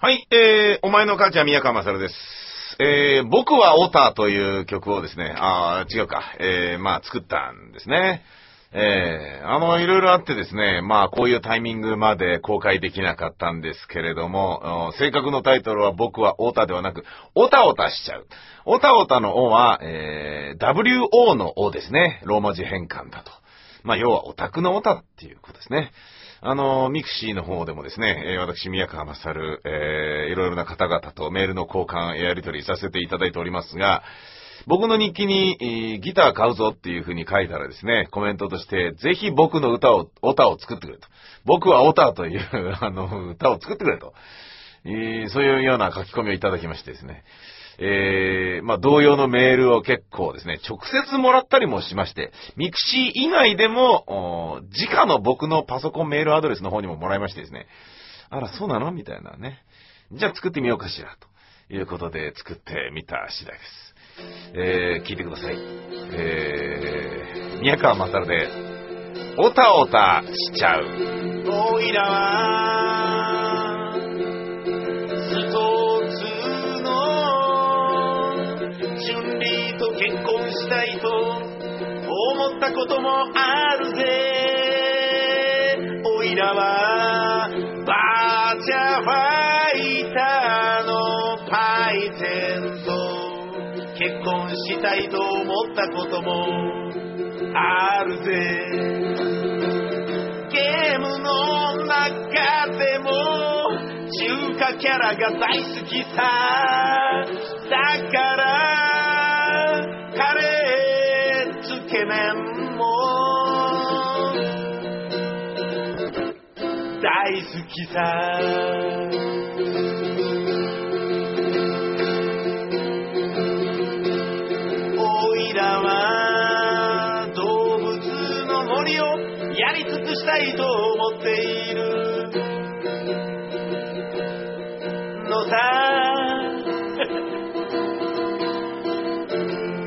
はい、えー、お前の母ちゃん宮川勝です。えー、僕はオタという曲をですね、あ違うか、えー、まあ作ったんですね。えー、あの、いろいろあってですね、まあ、こういうタイミングまで公開できなかったんですけれども、正確のタイトルは僕はオタではなく、オタオタしちゃう。オタオタのオは、えー、WO のオですね。ローマ字変換だと。まあ、要はオタクのオタっていうことですね。あの、 mixi の方でもですね、え私、宮川賢、えー、いろいろな方々とメールの交換、やり取りさせていただいておりますが、僕の日記に、ギター買うぞっていう風に書いたらですね、コメントとして、ぜひ僕の歌を、オタを作ってくれと。僕はオタという あの、歌を作ってくれと。えー、そういうような書き込みをいただきましてですね。えー、まあ、同様のメールを結構ですね、直接もらったりもしまして、 mixi 以外でも、直の僕のパソコンメールアドレスの方にももらいましてですね、あら、そうなのみたいなね。じゃあ作ってみようかしら、ということで作ってみた次第です。えー、聞いてください。えー、宮川勝で、おたおたしちゃう。おいらは、一つの、春麗と結婚したいと思ったこともあるぜ。おいらは、バーチャファイ結婚したいと思ったこともあるぜ。ゲームの中でも中華キャラが大好きさ。だからカレーつけ麺も大好きさ。たいと思っている。のさ。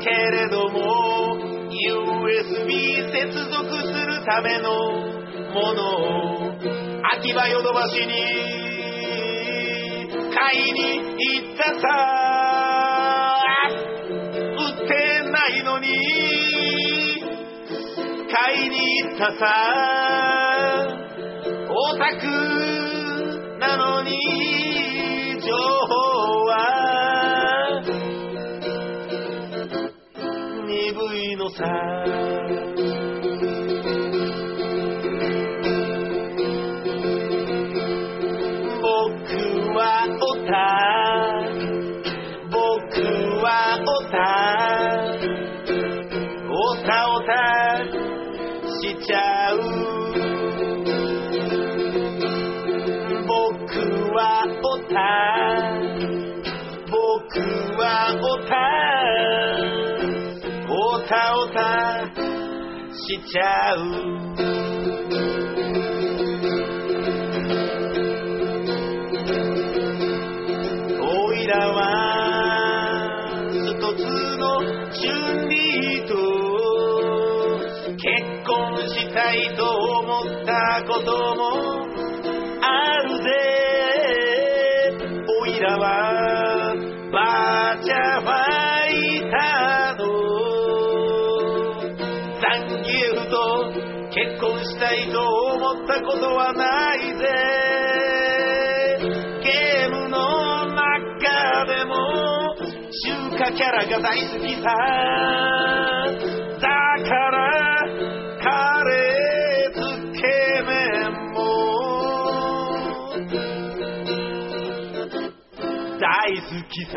けれども USB 接続するためのものを秋葉ヨドバシに買いに行ったさ。売ってないのに。買いに行ったさ。オタクなのに情報は。鈍いのさ。僕はオタオタオタしちゃう。おいらは一つの春麗と結婚したいと残牛と結婚したいと思ったことはないぜ。ゲームの中でも中華キャラが大好きさ。だからカレーつけ麺も大好きさ。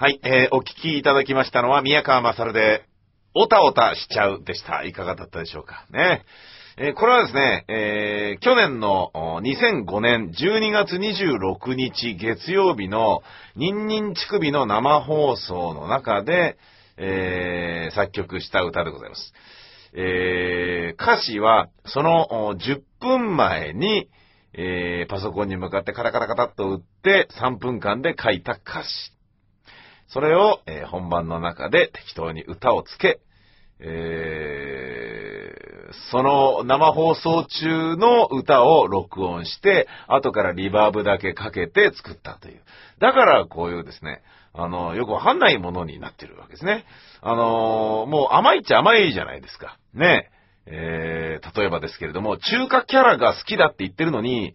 はい、えーお聞きいただきましたのは宮川勝で、おたおたしちゃうでした。いかがだったでしょうか。ね。えーこれはですね、えー去年の2005年12月26日月曜日のニンニン乳首の生放送の中で、えー作曲した歌でございます。えー歌詞はその10分前に、えーパソコンに向かってカタカタカタっと打って3分間で書いた歌詞。それを、えー本番の中で適当に歌をつけ、えーその生放送中の歌を録音して、後からリバーブだけかけて作ったという。だからこういうですね、あの、よくわかんないものになってるわけですね。あのもう甘いっちゃ甘いじゃないですか。ね。えー例えばですけれども、中華キャラが好きだって言ってるのに、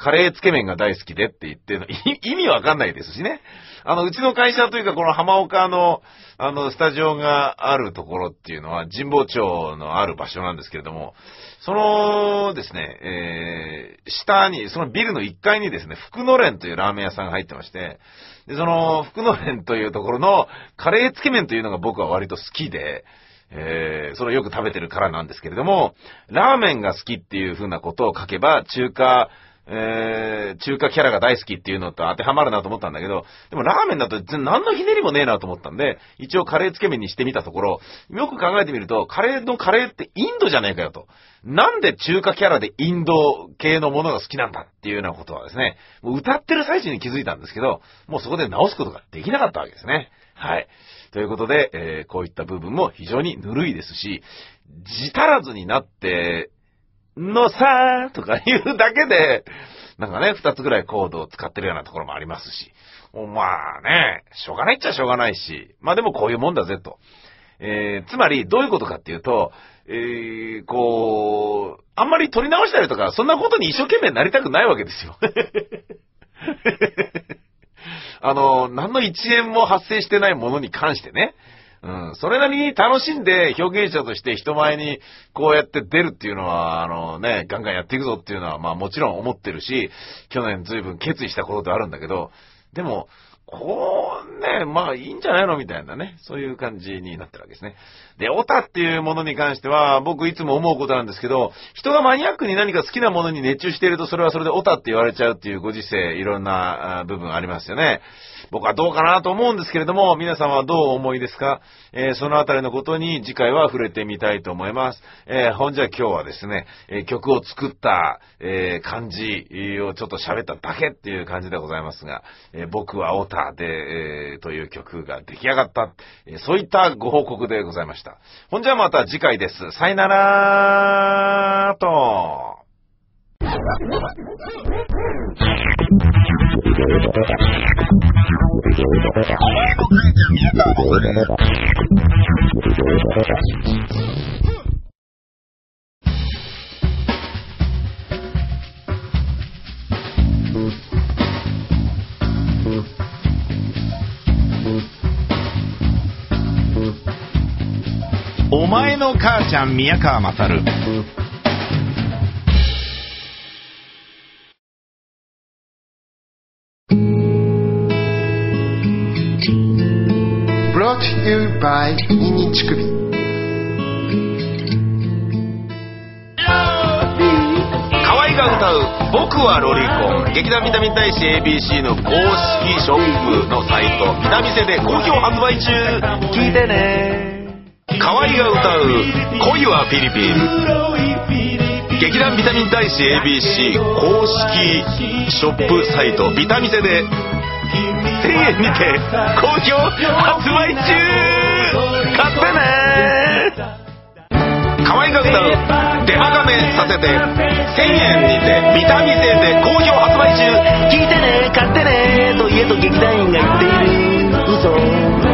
カレーつけ麺が大好きでって言ってるの、意味わかんないですしね。あの、うちの会社というか、この浜岡の、あの、スタジオがあるところっていうのは、神保町のある場所なんですけれども、そのですね、えー下に、そのビルの1階にですね、福の連というラーメン屋さんが入ってまして、で、その、福の連というところの、カレーつけ麺というのが僕は割と好きで、えーそれをよく食べてるからなんですけれども、ラーメンが好きっていう風なことを書けば、中華、えー中華キャラが大好きっていうのと当てはまるなと思ったんだけど、でもラーメンだと何のひねりもねえなと思ったんで、一応カレーつけ麺にしてみたところ、よく考えてみると、カレーのカレーってインドじゃねえかよと。なんで中華キャラでインド系のものが好きなんだっていうようなことはですね、もう歌ってる最中に気づいたんですけど、もうそこで直すことができなかったわけですね。はい。ということで、えーこういった部分も非常にぬるいですし、字足らずになって、のさーとか言うだけで、なんかね、二つぐらいコードを使ってるようなところもありますし、まあね、しょうがないっちゃしょうがないし、まあでもこういうもんだぜと。えーつまりどういうことかっていうと、えーこう、あんまり取り直したりとか、そんなことに一生懸命なりたくないわけですよ。あの、何の一円も発生してないものに関してね。うん、それなりに楽しんで表現者として人前にこうやって出るっていうのは、あのね、ガンガンやっていくぞっていうのは、まあもちろん思ってるし、去年随分決意したことであるんだけど、でも、こうね、まあいいんじゃないのみたいなね、そういう感じになってるわけですね。で、オタっていうものに関しては、僕いつも思うことなんですけど、人がマニアックに何か好きなものに熱中していると、それはそれでオタって言われちゃうっていうご時世、いろんな部分ありますよね。僕はどうかなと思うんですけれども、皆さんはどうお思いですか、えーそのあたりのことに次回は触れてみたいと思います。えーほんじゃ今日はですね、え曲を作った、えー感じをちょっと喋っただけっていう感じでございますが、え僕はオタで、えーという曲が出来上がった、えーそういったご報告でございました。ほんじゃまた次回です。さよならーと。前の母ちゃん宮川勝。Brought to you by ニニチクビ河合が歌う「僕はロリコン」劇団ビタミン大使 ABC の公式ショップのサイト「ビタミセ」で好評発売中。聞いてね河合が歌う「恋はフィリピン」劇団ビタミン大使 ABC 公式ショップサイトビタミセで1000円にて好評発売中。買ってね。河合が歌う「デマガメさせて」1000円にてビタミセで好評発売中。聞いてね買ってねと家と劇団員が言っている。嘘。